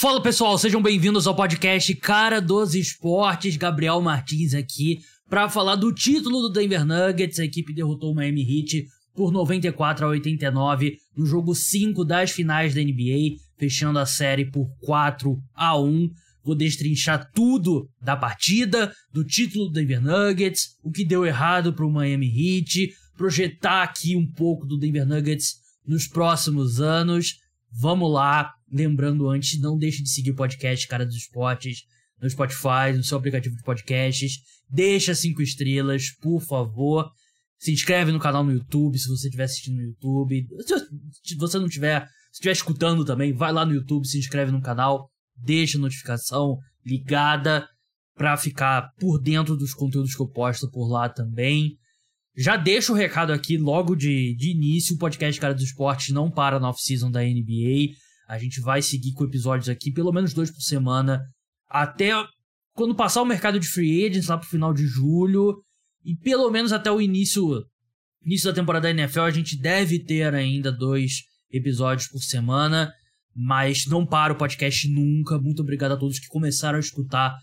Fala pessoal, sejam bem-vindos ao podcast Cara dos Esportes. Gabriel Martins aqui para falar do título do Denver Nuggets. A equipe derrotou o Miami Heat por 94 a 89 no jogo 5 das finais da NBA, fechando a série por 4 a 1. Vou destrinchar tudo da partida, do título do Denver Nuggets, o que deu errado para o Miami Heat, projetar aqui um pouco do Denver Nuggets nos próximos anos. Vamos lá, lembrando antes, não deixe de seguir o podcast Cara dos Esportes no Spotify, no seu aplicativo de podcasts. Deixa cinco estrelas, por favor. Se inscreve no canal no YouTube, se você estiver assistindo no YouTube. Se você não tiver, se estiver escutando também, vai lá no YouTube, se inscreve no canal, deixa a notificação ligada para ficar por dentro dos conteúdos que eu posto por lá também. Já deixo o recado aqui logo de, de início: o podcast Cara dos Esportes não para na off-season da NBA. A gente vai seguir com episódios aqui, pelo menos dois por semana, até quando passar o mercado de free agents, lá pro final de julho. E pelo menos até o início, início da temporada da NFL, a gente deve ter ainda dois episódios por semana. Mas não para o podcast nunca. Muito obrigado a todos que começaram a escutar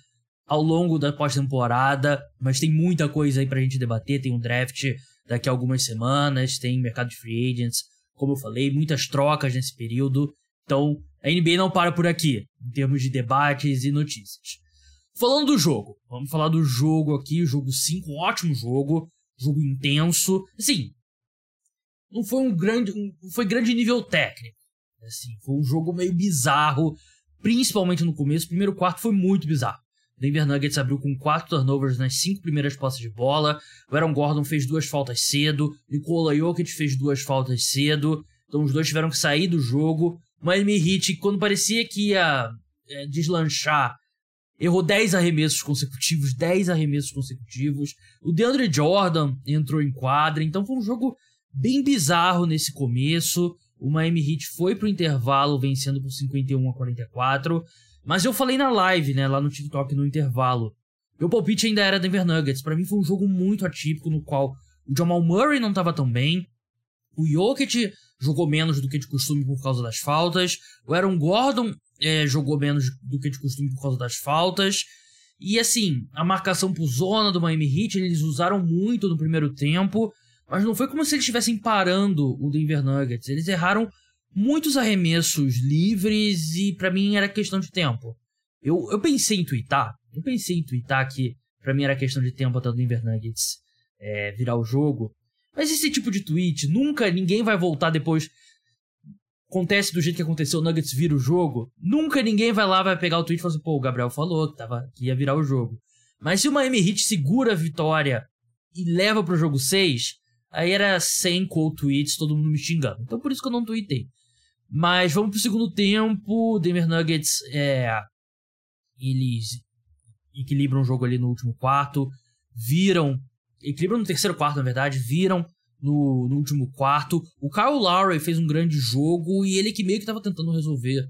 ao longo da pós-temporada, mas tem muita coisa aí pra gente debater. Tem um draft daqui a algumas semanas, tem mercado de free agents, como eu falei, muitas trocas nesse período. Então, a NBA não para por aqui, em termos de debates e notícias. Falando do jogo, vamos falar do jogo aqui, o jogo 5, um ótimo jogo, jogo intenso. Assim, não foi um grande, foi grande nível técnico. Assim, foi um jogo meio bizarro, principalmente no começo. O primeiro quarto foi muito bizarro. Denver Nuggets abriu com quatro turnovers nas cinco primeiras posses de bola. O Aaron Gordon fez duas faltas cedo. Nikola Jokic fez duas faltas cedo. Então os dois tiveram que sair do jogo. Miami Heat, quando parecia que ia é, deslanchar, errou 10 arremessos consecutivos, 10 arremessos consecutivos. O DeAndre Jordan entrou em quadra, então foi um jogo bem bizarro nesse começo. O Miami Heat foi pro intervalo vencendo por 51 a 44. Mas eu falei na live, né, lá no TikTok no intervalo. Meu palpite ainda era Denver Nuggets. Para mim foi um jogo muito atípico no qual o Jamal Murray não tava tão bem. O Jokic jogou menos do que de costume por causa das faltas. O Aaron Gordon é, jogou menos do que de costume por causa das faltas. E assim, a marcação por zona do Miami Heat eles usaram muito no primeiro tempo. Mas não foi como se eles estivessem parando o Denver Nuggets. Eles erraram muitos arremessos livres e para mim era questão de tempo. Eu, eu pensei em twittar, eu pensei em twittar que para mim era questão de tempo até o Denver Nuggets é, virar o jogo. Mas esse tipo de tweet, nunca ninguém vai voltar depois. Acontece do jeito que aconteceu, o Nuggets vira o jogo. Nunca ninguém vai lá, vai pegar o tweet e falar assim, pô, o Gabriel falou que, tava, que ia virar o jogo. Mas se o Miami Heat segura a vitória e leva pro jogo 6, aí era 100 quote tweets, todo mundo me xingando. Então por isso que eu não tweetei. Mas vamos pro segundo tempo. O Denver Nuggets é. Eles equilibram o jogo ali no último quarto. Viram. Equilibram no terceiro quarto, na verdade. Viram no, no último quarto. O Kyle Lowry fez um grande jogo e ele que meio que tava tentando resolver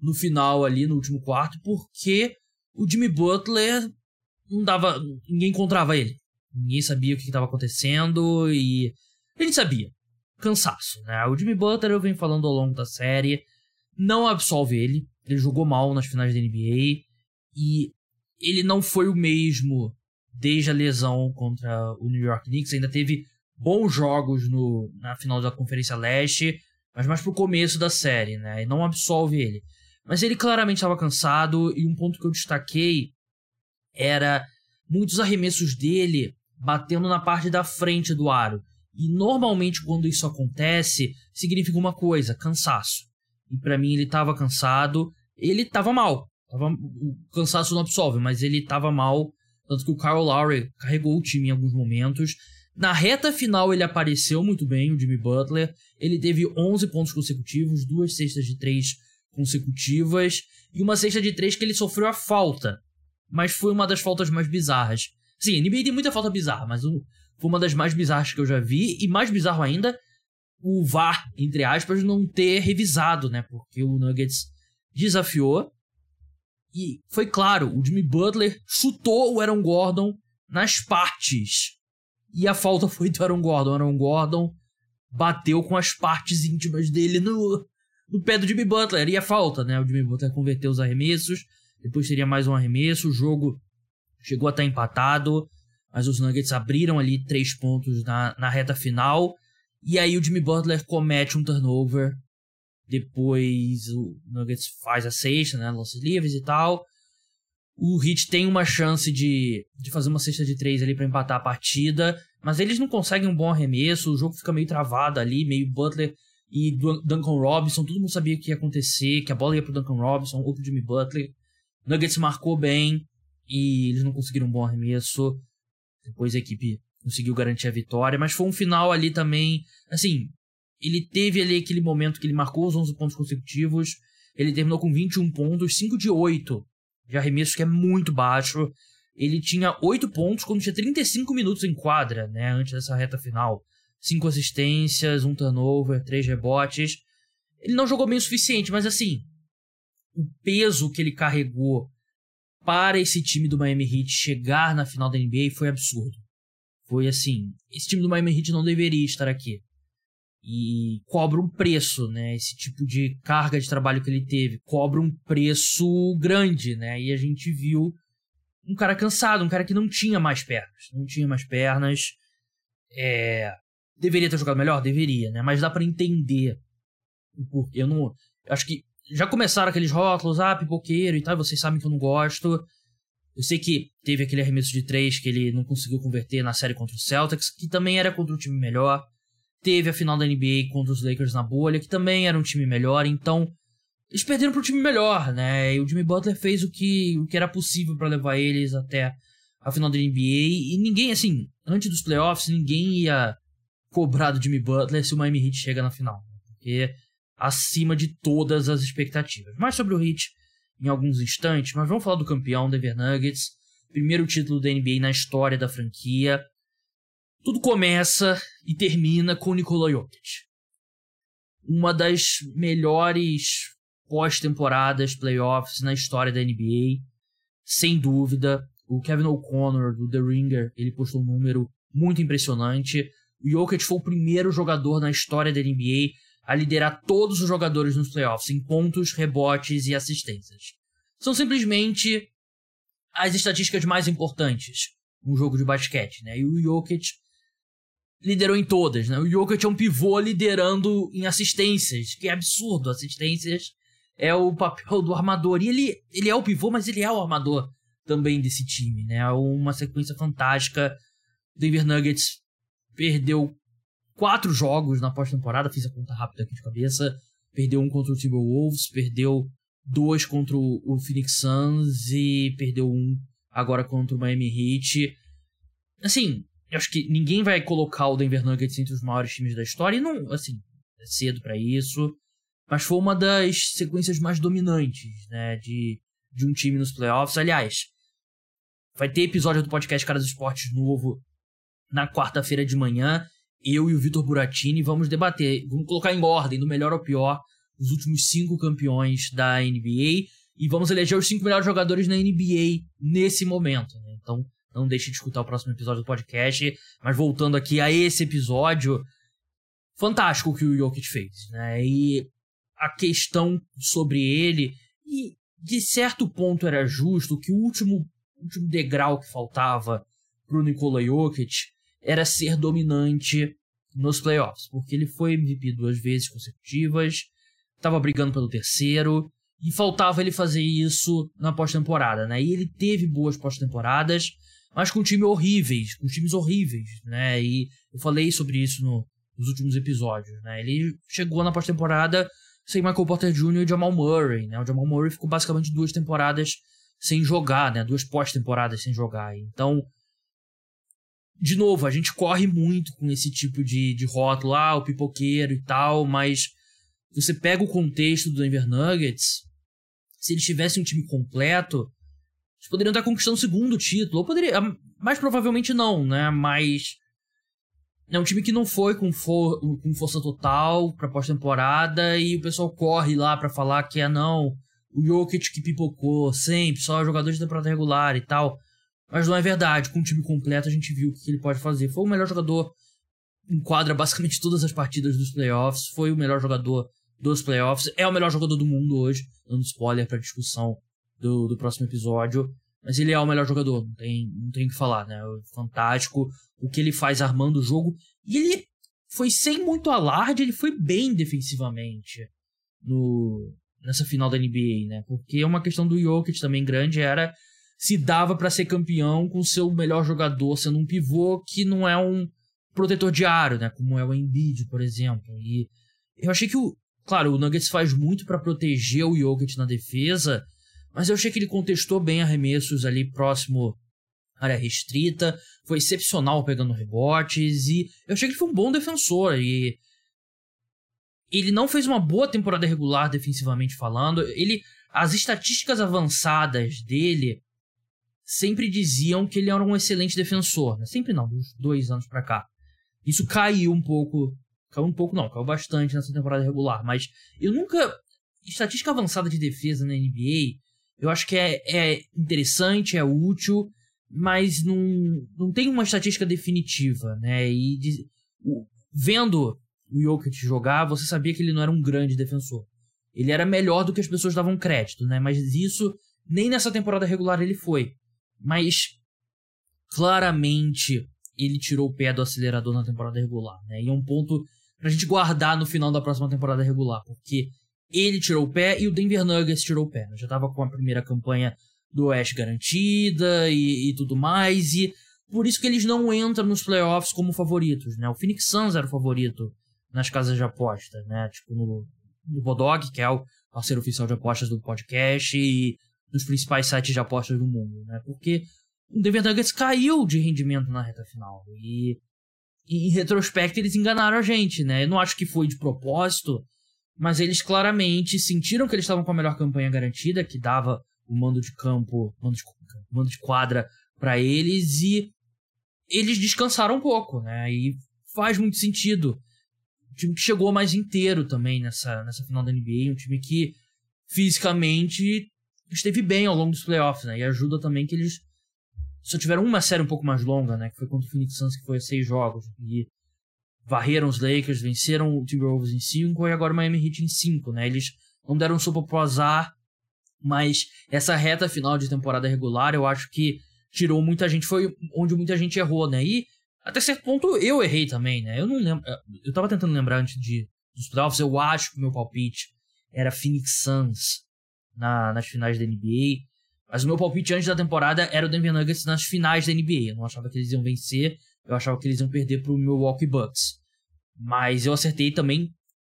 no final ali, no último quarto, porque o Jimmy Butler não dava. Ninguém encontrava ele. Ninguém sabia o que estava acontecendo e. A gente sabia cansaço, né? O Jimmy Butler, eu venho falando ao longo da série, não absolve ele. Ele jogou mal nas finais da NBA e ele não foi o mesmo desde a lesão contra o New York Knicks. Ainda teve bons jogos no, na final da Conferência Leste, mas mais pro começo da série, né? E não absolve ele. Mas ele claramente estava cansado e um ponto que eu destaquei era muitos arremessos dele batendo na parte da frente do aro. E normalmente quando isso acontece, significa uma coisa, cansaço. E para mim ele tava cansado, ele tava mal. Tava, o cansaço não absolve, mas ele tava mal, tanto que o Kyle Lowry carregou o time em alguns momentos. Na reta final ele apareceu muito bem, o Jimmy Butler. Ele teve 11 pontos consecutivos, duas cestas de três consecutivas e uma cesta de três que ele sofreu a falta. Mas foi uma das faltas mais bizarras. Sim, NBA tem muita falta bizarra, mas foi uma das mais bizarras que eu já vi. E mais bizarro ainda, o VAR, entre aspas, não ter revisado, né? Porque o Nuggets desafiou. E foi claro, o Jimmy Butler chutou o Aaron Gordon nas partes. E a falta foi do Aaron Gordon. O Aaron Gordon bateu com as partes íntimas dele no, no pé do Jimmy Butler. E a falta, né? O Jimmy Butler converteu os arremessos, depois teria mais um arremesso, o jogo chegou a estar empatado, mas os Nuggets abriram ali três pontos na, na reta final. E aí o Jimmy Butler comete um turnover. Depois o Nuggets faz a sexta, né? Lances livres e tal. O Heat tem uma chance de, de fazer uma cesta de três ali para empatar a partida, mas eles não conseguem um bom arremesso, o jogo fica meio travado ali, meio Butler e Duncan Robinson, todo mundo sabia que ia acontecer, que a bola ia pro Duncan Robinson ou pro Jimmy Butler. Nuggets marcou bem e eles não conseguiram um bom arremesso. Depois a equipe conseguiu garantir a vitória, mas foi um final ali também, assim, ele teve ali aquele momento que ele marcou os 11 pontos consecutivos, ele terminou com 21 pontos, 5 de 8 de arremesso, que é muito baixo. Ele tinha 8 pontos quando tinha 35 minutos em quadra, né, antes dessa reta final. 5 assistências, um turnover, 3 rebotes. Ele não jogou bem o suficiente, mas assim, o peso que ele carregou para esse time do Miami Heat chegar na final da NBA foi absurdo. Foi assim, esse time do Miami Heat não deveria estar aqui. E cobra um preço, né? Esse tipo de carga de trabalho que ele teve cobra um preço grande, né? E a gente viu um cara cansado, um cara que não tinha mais pernas, não tinha mais pernas. É, deveria ter jogado melhor, deveria, né? Mas dá para entender o porquê. Eu não, eu acho que já começaram aqueles rótulos, ah, pipoqueiro e tal, vocês sabem que eu não gosto. Eu sei que teve aquele arremesso de três que ele não conseguiu converter na série contra o Celtics, que também era contra um time melhor. Teve a final da NBA contra os Lakers na bolha, que também era um time melhor. Então, eles perderam para um time melhor, né? E o Jimmy Butler fez o que, o que era possível para levar eles até a final da NBA. E ninguém, assim, antes dos playoffs, ninguém ia cobrar do Jimmy Butler se o Miami Heat chega na final. Porque acima de todas as expectativas. Mais sobre o Heat em alguns instantes, mas vamos falar do campeão Denver Nuggets, primeiro título da NBA na história da franquia. Tudo começa e termina com Nikola Jokic. Uma das melhores pós-temporadas, playoffs na história da NBA, sem dúvida. O Kevin O'Connor do The Ringer, ele postou um número muito impressionante. O Jokic foi o primeiro jogador na história da NBA a liderar todos os jogadores nos playoffs em pontos, rebotes e assistências. São simplesmente as estatísticas mais importantes num jogo de basquete, né? E o Jokic liderou em todas, né? O Jokic é um pivô liderando em assistências, que é absurdo. Assistências é o papel do armador. E ele, ele é o pivô, mas ele é o armador também desse time, né? Uma sequência fantástica. O Denver Nuggets perdeu quatro jogos na pós-temporada, fiz a conta rápida aqui de cabeça. Perdeu um contra o Timberwolves, perdeu dois contra o Phoenix Suns e perdeu um agora contra o Miami Heat. Assim, eu acho que ninguém vai colocar o Denver Nuggets entre os maiores times da história, e não, assim, é cedo para isso. Mas foi uma das sequências mais dominantes, né, de, de um time nos playoffs. Aliás, vai ter episódio do podcast Caras Esportes novo na quarta-feira de manhã eu e o Vitor Buratini vamos debater, vamos colocar em ordem, do melhor ao pior, os últimos cinco campeões da NBA e vamos eleger os cinco melhores jogadores na NBA nesse momento. Né? Então, não deixe de escutar o próximo episódio do podcast. Mas voltando aqui a esse episódio, fantástico o que o Jokic fez, né? E a questão sobre ele, e de certo ponto era justo que o último, último degrau que faltava pro Nikola Jokic era ser dominante nos playoffs, porque ele foi MVP duas vezes consecutivas, estava brigando pelo terceiro, e faltava ele fazer isso na pós-temporada, né? E ele teve boas pós-temporadas, mas com times horríveis, com times horríveis, né? E eu falei sobre isso no, nos últimos episódios, né? Ele chegou na pós-temporada sem Michael Porter Jr. e Jamal Murray, né? O Jamal Murray ficou basicamente duas temporadas sem jogar, né? Duas pós-temporadas sem jogar. Então, de novo, a gente corre muito com esse tipo de, de rótulo, ah, o pipoqueiro e tal, mas você pega o contexto do Denver Nuggets, se eles tivessem um time completo, eles poderiam estar conquistando o segundo título, ou poderia, ah, mais provavelmente não, né, mas é um time que não foi com, for, com força total pra pós-temporada e o pessoal corre lá para falar que é não, o Jokic que pipocou sempre, só jogadores de temporada regular e tal. Mas não é verdade. Com o time completo, a gente viu o que ele pode fazer. Foi o melhor jogador em quadra basicamente todas as partidas dos playoffs. Foi o melhor jogador dos playoffs. É o melhor jogador do mundo hoje, dando spoiler pra discussão do, do próximo episódio. Mas ele é o melhor jogador, não tem, não tem o que falar, né? Fantástico o que ele faz armando o jogo. E ele foi sem muito alarde, ele foi bem defensivamente no, nessa final da NBA, né? Porque uma questão do Jokic também grande era se dava para ser campeão com seu melhor jogador sendo um pivô que não é um protetor de aro, né? Como é o Embiid, por exemplo. E eu achei que o, claro, o Nuggets faz muito para proteger o Jokic na defesa, mas eu achei que ele contestou bem arremessos ali próximo área restrita, foi excepcional pegando rebotes e eu achei que ele foi um bom defensor e ele não fez uma boa temporada regular defensivamente falando. Ele as estatísticas avançadas dele sempre diziam que ele era um excelente defensor, né? sempre não, dos dois anos para cá. Isso caiu um pouco, caiu um pouco não, caiu bastante nessa temporada regular, mas eu nunca estatística avançada de defesa na NBA, eu acho que é, é interessante, é útil, mas não, não tem uma estatística definitiva, né? E de, o, vendo o Jokic jogar, você sabia que ele não era um grande defensor. Ele era melhor do que as pessoas davam crédito, né? Mas isso nem nessa temporada regular ele foi. Mas claramente ele tirou o pé do acelerador na temporada regular, né? E é um ponto pra gente guardar no final da próxima temporada regular, porque ele tirou o pé e o Denver Nuggets tirou o pé. Já tava com a primeira campanha do Oeste garantida e, e, tudo mais. E por isso que eles não entram nos playoffs como favoritos, né? O Phoenix Suns era o favorito nas casas de aposta, né? Tipo no, no Bodog, que é o parceiro oficial de apostas do podcast e dos principais sites de apostas do mundo, né? Porque o Denver Nuggets caiu de rendimento na reta final e, e em retrospecto eles enganaram a gente, né? Eu não acho que foi de propósito, mas eles claramente sentiram que eles estavam com a melhor campanha garantida, que dava o mando de campo, mando de, mando de quadra para eles e eles descansaram um pouco, né? E faz muito sentido. Um time que chegou mais inteiro também nessa, nessa final da NBA, um time que fisicamente esteve bem ao longo dos playoffs, né? E ajuda também que eles só tiveram uma série um pouco mais longa, né? Que foi contra o Phoenix Suns, que foi seis jogos. E varreram os Lakers, venceram o Timberwolves em cinco e agora o Miami Heat em cinco, né? Eles não deram sopa pro azar, mas essa reta final de temporada regular, eu acho que tirou muita gente, foi onde muita gente errou, né? E até certo ponto eu errei também, né? Eu não lembro, eu tava tentando lembrar antes de dos playoffs, eu acho que o meu palpite era Phoenix Suns na, nas finais da NBA, mas o meu palpite antes da temporada era o Denver Nuggets nas finais da NBA. Eu não achava que eles iam vencer, eu achava que eles iam perder pro Milwaukee Bucks. Mas eu acertei também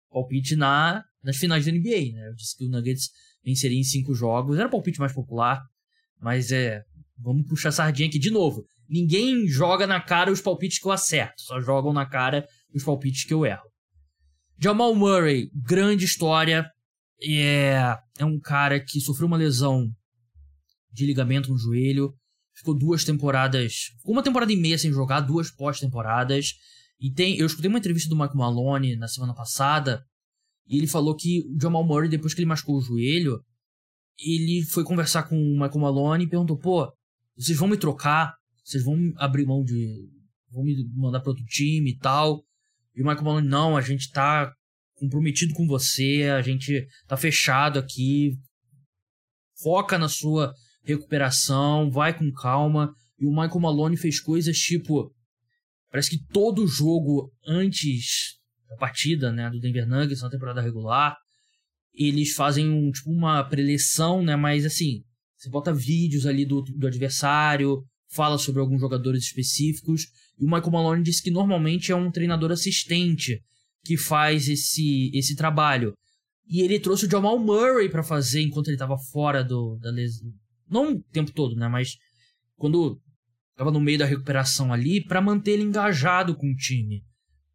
palpite na, nas finais da NBA, né? Eu disse que o Nuggets venceria em cinco jogos. Era o palpite mais popular, mas é. Vamos puxar sardinha aqui de novo. Ninguém joga na cara os palpites que eu acerto, só jogam na cara os palpites que eu erro. Jamal Murray, grande história. É, é um cara que sofreu uma lesão de ligamento no joelho. Ficou duas temporadas. Uma temporada e meia sem jogar, duas pós-temporadas. E tem. Eu escutei uma entrevista do Mike Malone na semana passada e ele falou que o Jamal Murray, depois que ele machucou o joelho, ele foi conversar com o Michael Malone e perguntou: pô, vocês vão me trocar? Vocês vão abrir mão de. vão me mandar para outro time e tal? E o Michael Malone: não, a gente tá comprometido com você, a gente tá fechado aqui. Foca na sua recuperação, vai com calma. E o Michael Malone fez coisas tipo. Parece que todo jogo antes da partida, né, do Denver Nuggets na temporada regular. Eles fazem um, tipo uma preleção, né, mas assim, você bota vídeos ali do, do adversário, fala sobre alguns jogadores específicos. E o Michael Malone disse que normalmente é um treinador assistente que faz esse, esse trabalho. E ele trouxe o Jamal Murray para fazer enquanto ele estava fora do, da lesão. Não o tempo todo, né? Mas quando estava no meio da recuperação ali, para manter ele engajado com o time.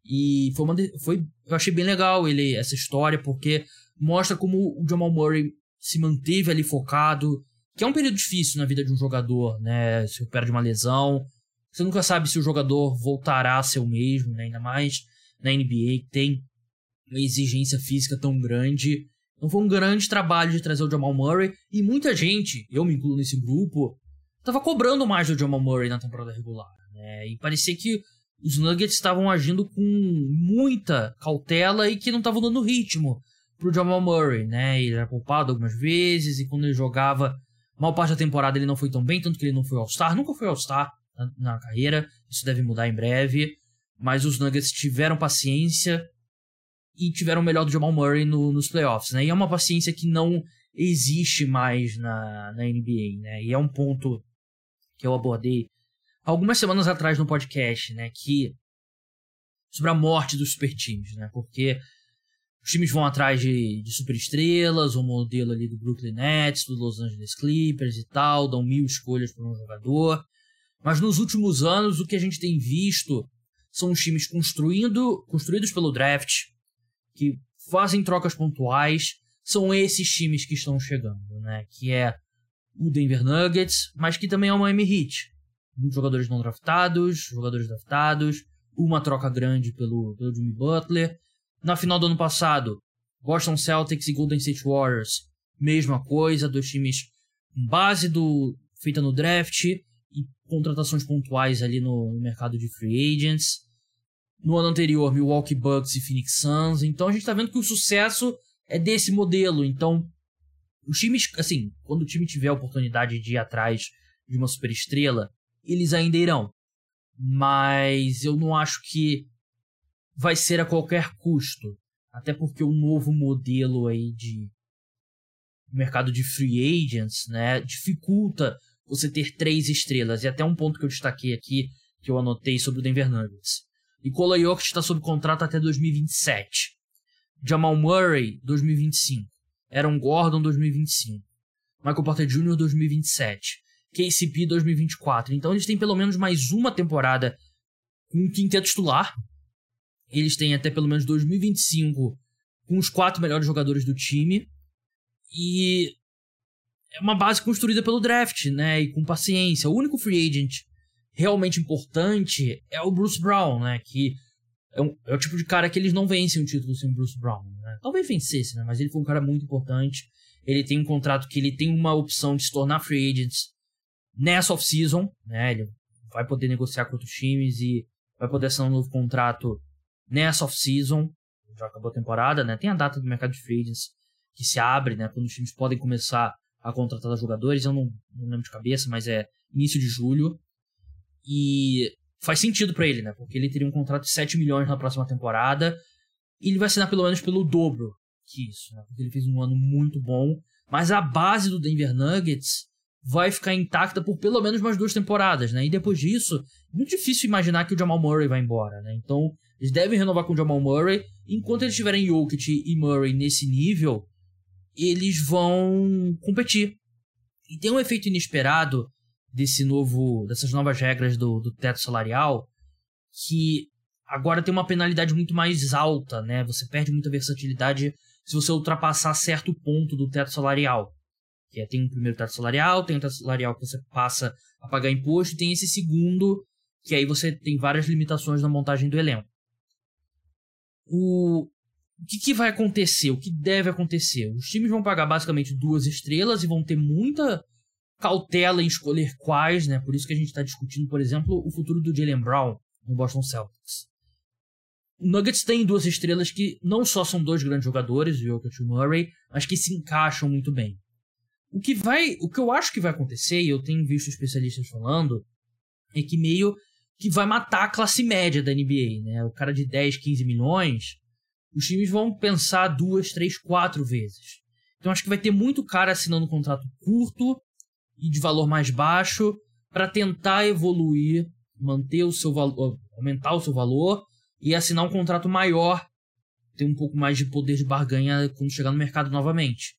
E foi, uma, foi eu achei bem legal ele essa história porque mostra como o Jamal Murray se manteve ali focado, que é um período difícil na vida de um jogador, né? Se recupera de uma lesão, você nunca sabe se o jogador voltará a ser o mesmo, né? Ainda mais na NBA que tem uma exigência física tão grande. Então foi um grande trabalho de trazer o Jamal Murray e muita gente, eu me incluo nesse grupo, tava cobrando mais do Jamal Murray na temporada regular, né? E parecia que os Nuggets estavam agindo com muita cautela e que não estavam dando ritmo pro Jamal Murray, né? Ele era poupado algumas vezes e quando ele jogava, mal parte da temporada ele não foi tão bem, tanto que ele não foi All-Star, nunca foi All-Star na, na carreira, isso deve mudar em breve, mas os Nuggets tiveram paciência e tiveram o melhor do Jamal Murray no, nos playoffs, né? E é uma paciência que não existe mais na, na NBA, né? E é um ponto que eu abordei algumas semanas atrás no podcast, né? Que sobre a morte dos super times, né? Porque os times vão atrás de, de superestrelas, o modelo ali do Brooklyn Nets, do Los Angeles Clippers e tal, dão mil escolhas para um jogador. Mas nos últimos anos, o que a gente tem visto são os times construindo, construídos pelo draft, que fazem trocas pontuais. São esses times que estão chegando, né? Que é o Denver Nuggets, mas que também é o Miami Heat. Jogadores não draftados, jogadores draftados, uma troca grande pelo, pelo Jimmy Butler. Na final do ano passado, Boston Celtics e Golden State Warriors, mesma coisa, dois times com base do feita no draft e contratações pontuais ali no, no mercado de free agents. No ano anterior, Milwaukee Bucks e Phoenix Suns. Então a gente está vendo que o sucesso é desse modelo. Então, os times, assim, quando o time tiver a oportunidade de ir atrás de uma superestrela, eles ainda irão. Mas eu não acho que vai ser a qualquer custo. Até porque o novo modelo aí de mercado de free agents, né, dificulta você ter três estrelas. E até um ponto que eu destaquei aqui, que eu anotei sobre o Denver Nuggets. Nikola Jokic está sob contrato até 2027. Jamal Murray, 2025. Aaron Gordon, 2025. Michael Porter Jr., 2027. KCP, 2024. Então eles têm pelo menos mais uma temporada com um quinteto titular. Eles têm até pelo menos 2025 com os quatro melhores jogadores do time. E é uma base construída pelo draft, né? E com paciência. O único free agent realmente importante é o Bruce Brown, né? Que é, um, é o tipo de cara que eles não vencem o título sem o Bruce Brown. Talvez vencesse, né? Mas ele foi um cara muito importante. Ele tem um contrato que ele tem uma opção de se tornar free agent nessa off-season, né? Ele vai poder negociar com outros times e vai poder assinar um novo contrato nessa off-season. Já acabou a temporada, né? Tem a data do mercado de free agents que se abre, né? Quando os times podem começar a contratar jogadores. Eu não, não lembro de cabeça, mas é início de julho. E faz sentido para ele, né? Porque ele teria um contrato de 7 milhões na próxima temporada. Ele vai assinar pelo menos pelo dobro que isso, né? Porque ele fez um ano muito bom. Mas a base do Denver Nuggets vai ficar intacta por pelo menos mais duas temporadas, né? E depois disso, muito difícil imaginar que o Jamal Murray vai embora, né? Então, eles devem renovar com o Jamal Murray. Enquanto eles tiverem Jokic e Murray nesse nível, eles vão competir. E tem um efeito inesperado desse novo, dessas novas regras do, do teto salarial, que agora tem uma penalidade muito mais alta, né? Você perde muita versatilidade se você ultrapassar certo ponto do teto salarial. Que é, tem um primeiro teto salarial, tem o teto salarial que você passa a pagar imposto, e tem esse segundo, que aí você tem várias limitações na montagem do elenco. O, o que, que vai acontecer? O que deve acontecer? Os times vão pagar basicamente duas estrelas e vão ter muita cautela em escolher quais, né? Por isso que a gente está discutindo, por exemplo, o futuro do Jalen Brown no Boston Celtics. Nuggets tem duas estrelas que não só são dois grandes jogadores, o Jokic e o Murray, mas que se encaixam muito bem. O que vai, o que eu acho que vai acontecer, e eu tenho visto especialistas falando, é que meio que vai matar a classe média da NBA, né? O cara de 10, 15 milhões, os times vão pensar duas, três, quatro vezes. Então acho que vai ter muito cara assinando um contrato curto e de valor mais baixo para tentar evoluir, manter o seu valor, aumentar o seu valor e assinar um contrato maior, ter um pouco mais de poder de barganha quando chegar no mercado novamente.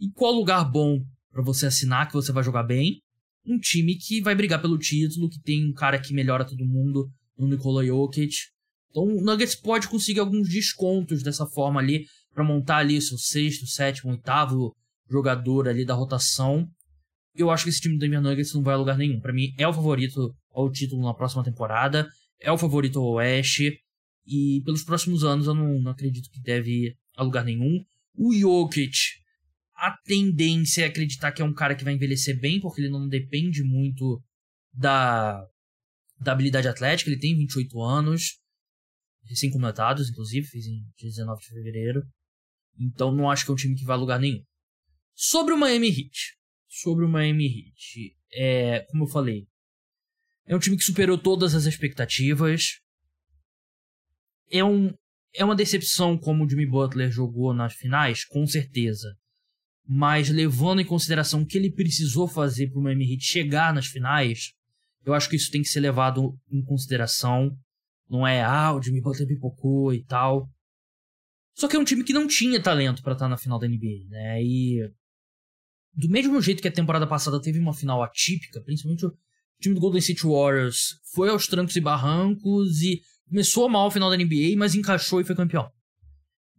E qual lugar bom para você assinar que você vai jogar bem? Um time que vai brigar pelo título, que tem um cara que melhora todo mundo, o Nikola Jokic, então o Nuggets pode conseguir alguns descontos dessa forma ali para montar ali seu sexto, sétimo, oitavo jogador ali da rotação. Eu acho que esse time do Denver Nuggets não vai a lugar nenhum. Para mim é o favorito ao título na próxima temporada, é o favorito ao Oeste e pelos próximos anos eu não, não acredito que deve ir a lugar nenhum. O Jokic, a tendência é acreditar que é um cara que vai envelhecer bem, porque ele não depende muito da, da habilidade atlética, ele tem 28 anos recém-completados, inclusive, fiz em 19 de fevereiro. Então não acho que é um time que vai a lugar nenhum. Sobre o Miami Heat. Sobre o Miami Heat. É, como eu falei, é um time que superou todas as expectativas. É, um, é uma decepção como o Jimmy Butler jogou nas finais, com certeza. Mas levando em consideração o que ele precisou fazer para o Miami Heat chegar nas finais, eu acho que isso tem que ser levado em consideração. Não é, ah, o Jimmy Butler pipocou e tal. Só que é um time que não tinha talento para estar na final da NBA, né? E do mesmo jeito que a temporada passada teve uma final atípica, principalmente o time do Golden State Warriors foi aos trancos e barrancos e começou mal o final da NBA, mas encaixou e foi campeão.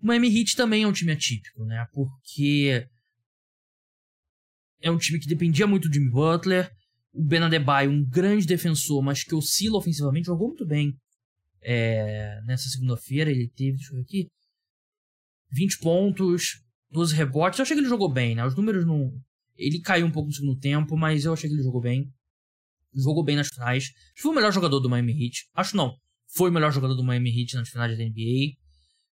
O Miami Heat também é um time atípico, né? Porque é um time que dependia muito do Jimmy Butler, o Ben Adebayo, um grande defensor, mas que oscila ofensivamente, jogou muito bem é, nessa segunda-feira. Ele teve, deixa eu ver aqui, 20 pontos, 12 rebotes. Eu achei que ele jogou bem, né? Os números não. Ele caiu um pouco no segundo tempo, mas eu achei que ele jogou bem. Jogou bem nas finais. Foi o melhor jogador do Miami Heat. Acho não. Foi o melhor jogador do Miami Heat nas finais da NBA.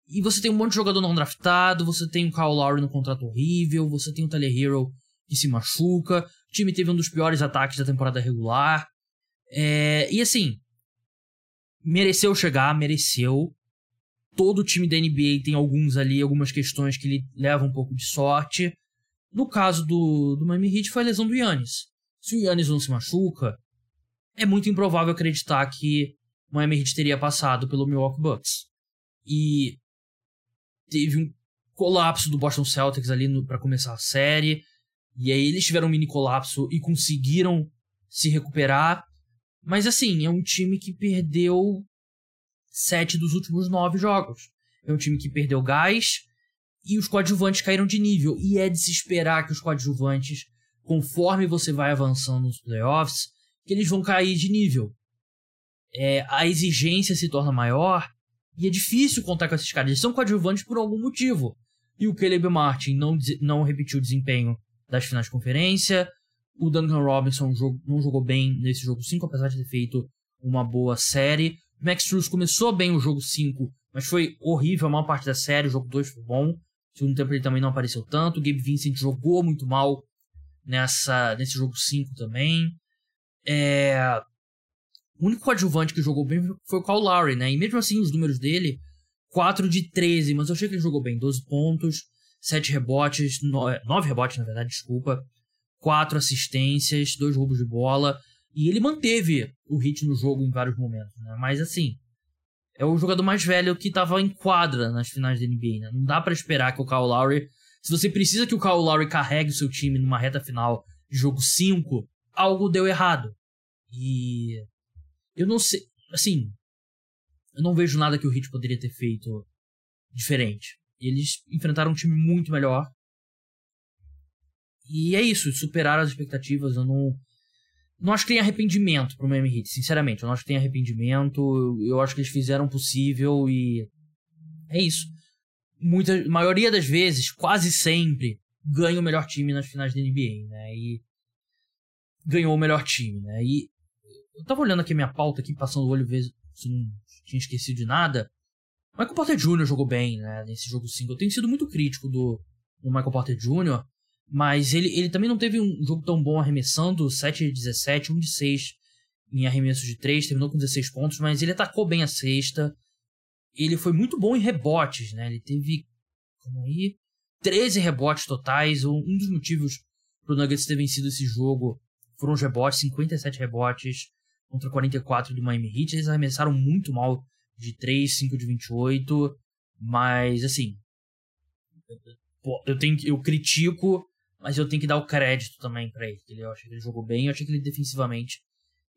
E você tem um monte de jogador não draftado. Você tem o Kyle Lowry no contrato horrível. Você tem o Tyler Hero que se machuca. O time teve um dos piores ataques da temporada regular. É... E assim. Mereceu chegar, mereceu todo time da NBA tem alguns ali, algumas questões que ele leva um pouco de sorte. No caso do, do Miami Heat foi a lesão do Yannis. Se o Yannis não se machuca, é muito improvável acreditar que Miami Heat teria passado pelo Milwaukee Bucks. E teve um colapso do Boston Celtics ali para começar a série. E aí eles tiveram um mini colapso e conseguiram se recuperar. Mas assim, é um time que perdeu sete dos últimos nove jogos. É um time que perdeu gás e os coadjuvantes caíram de nível. E é de se esperar que os coadjuvantes, conforme você vai avançando nos playoffs, que eles vão cair de nível. É, a exigência se torna maior e é difícil contar com esses caras. Eles são coadjuvantes por algum motivo. E o Caleb Martin não, não repetiu o desempenho das finais de conferência. O Duncan Robinson não jogou bem nesse jogo 5, apesar de ter feito uma boa série. Max Struz começou bem o jogo 5, mas foi horrível a maior parte da série. O jogo 2 foi bom. No segundo tempo ele também não apareceu tanto. O Gabe Vincent jogou muito mal nessa, nesse jogo 5 também. É... O único coadjuvante que jogou bem foi o Kyle Lowry, né? E mesmo assim, os números dele, 4 de 13, mas eu achei que ele jogou bem. 12 pontos, 7 rebotes, 9, 9 rebotes, na verdade, desculpa. 4 assistências, 2 roubos de bola. E ele manteve o hit no jogo em vários momentos, né? Mas assim, é o jogador mais velho que estava em quadra nas finais da NBA, né? Não dá para esperar que o Kyle Lowry, se você precisa que o Kyle Lowry carregue o seu time numa reta final de jogo 5, algo deu errado. E eu não sei, assim, eu não vejo nada que o Heat poderia ter feito diferente. Eles enfrentaram um time muito melhor. E é isso, superaram as expectativas. Eu não, não acho que tem arrependimento pro Miami Heat, sinceramente. Eu não acho que tem arrependimento. Eu, acho que eles fizeram o possível e. É isso. Muita, maioria das vezes, quase sempre, ganha o melhor time nas finais da NBA, né? E. Ganhou o melhor time, né? E. Eu tava olhando aqui minha pauta, aqui, passando o olho, ver se não tinha esquecido de nada. Michael Porter Jr. jogou bem, né? Nesse jogo 5. Eu tenho sido muito crítico do, do Michael Porter Jr. Mas ele, ele também não teve um jogo tão bom arremessando, 7 de 17, 1 de 6 em arremesso de 3, terminou com 16 pontos, mas ele atacou bem a sexta. Ele foi muito bom em rebotes, né? Ele teve como aí 13 rebotes totais, um dos motivos pro Nuggets ter vencido esse jogo foram os rebotes, 57 rebotes contra 44 do Miami Heat. Eles arremessaram muito mal de 3, 5 de 28, mas assim, eu tenho eu critico mas eu tenho que dar o crédito também para ele. Eu achei que ele jogou bem, eu achei que ele defensivamente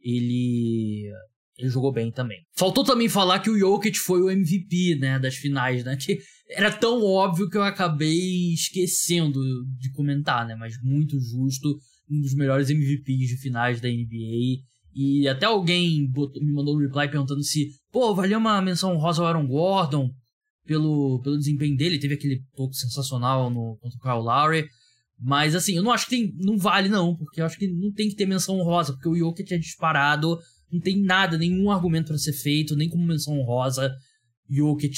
ele ele jogou bem também. Faltou também falar que o Jokic foi o MVP, né, das finais, né, que era tão óbvio que eu acabei esquecendo de comentar, né, mas muito justo, um dos melhores MVPs de finais da NBA. E até alguém botou, me mandou um reply perguntando se, pô, valia uma menção rosa ao Aaron Gordon pelo, pelo desempenho dele. Teve aquele toque sensacional no, contra o Kyle Lowry. Mas assim, eu não acho que tem, não vale não, porque eu acho que não tem que ter menção honrosa, porque o Jokic é disparado, não tem nada, nenhum argumento para ser feito, nem como menção honrosa. Jokic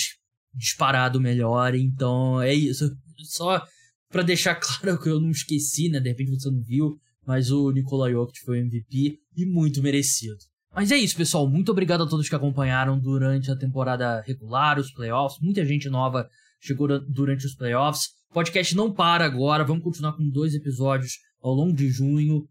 disparado melhor, então é isso. só para deixar claro que eu não esqueci, né? De repente você não viu, mas o Nikola Jokic foi o MVP e muito merecido. Mas é isso, pessoal. Muito obrigado a todos que acompanharam durante a temporada regular, os playoffs. Muita gente nova chegou durante os playoffs. O podcast não para agora. Vamos continuar com dois episódios ao longo de junho.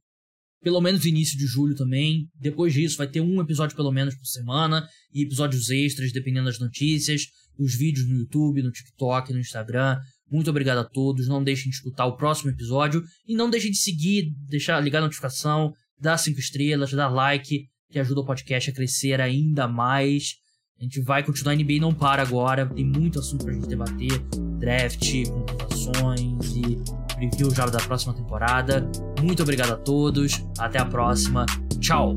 Pelo menos início de julho também. Depois disso, vai ter um episódio pelo menos por semana. E episódios extras, dependendo das notícias. Os vídeos no YouTube, no TikTok, no Instagram. Muito obrigado a todos. Não deixem de escutar o próximo episódio. E não deixem de seguir, deixar ligar a notificação, dar cinco estrelas, dar like que ajuda o podcast a crescer ainda mais. A gente vai continuar, a NBA não para agora, tem muito assunto pra gente debater, draft, contratações e preview já da próxima temporada. Muito obrigado a todos, até a próxima, tchau!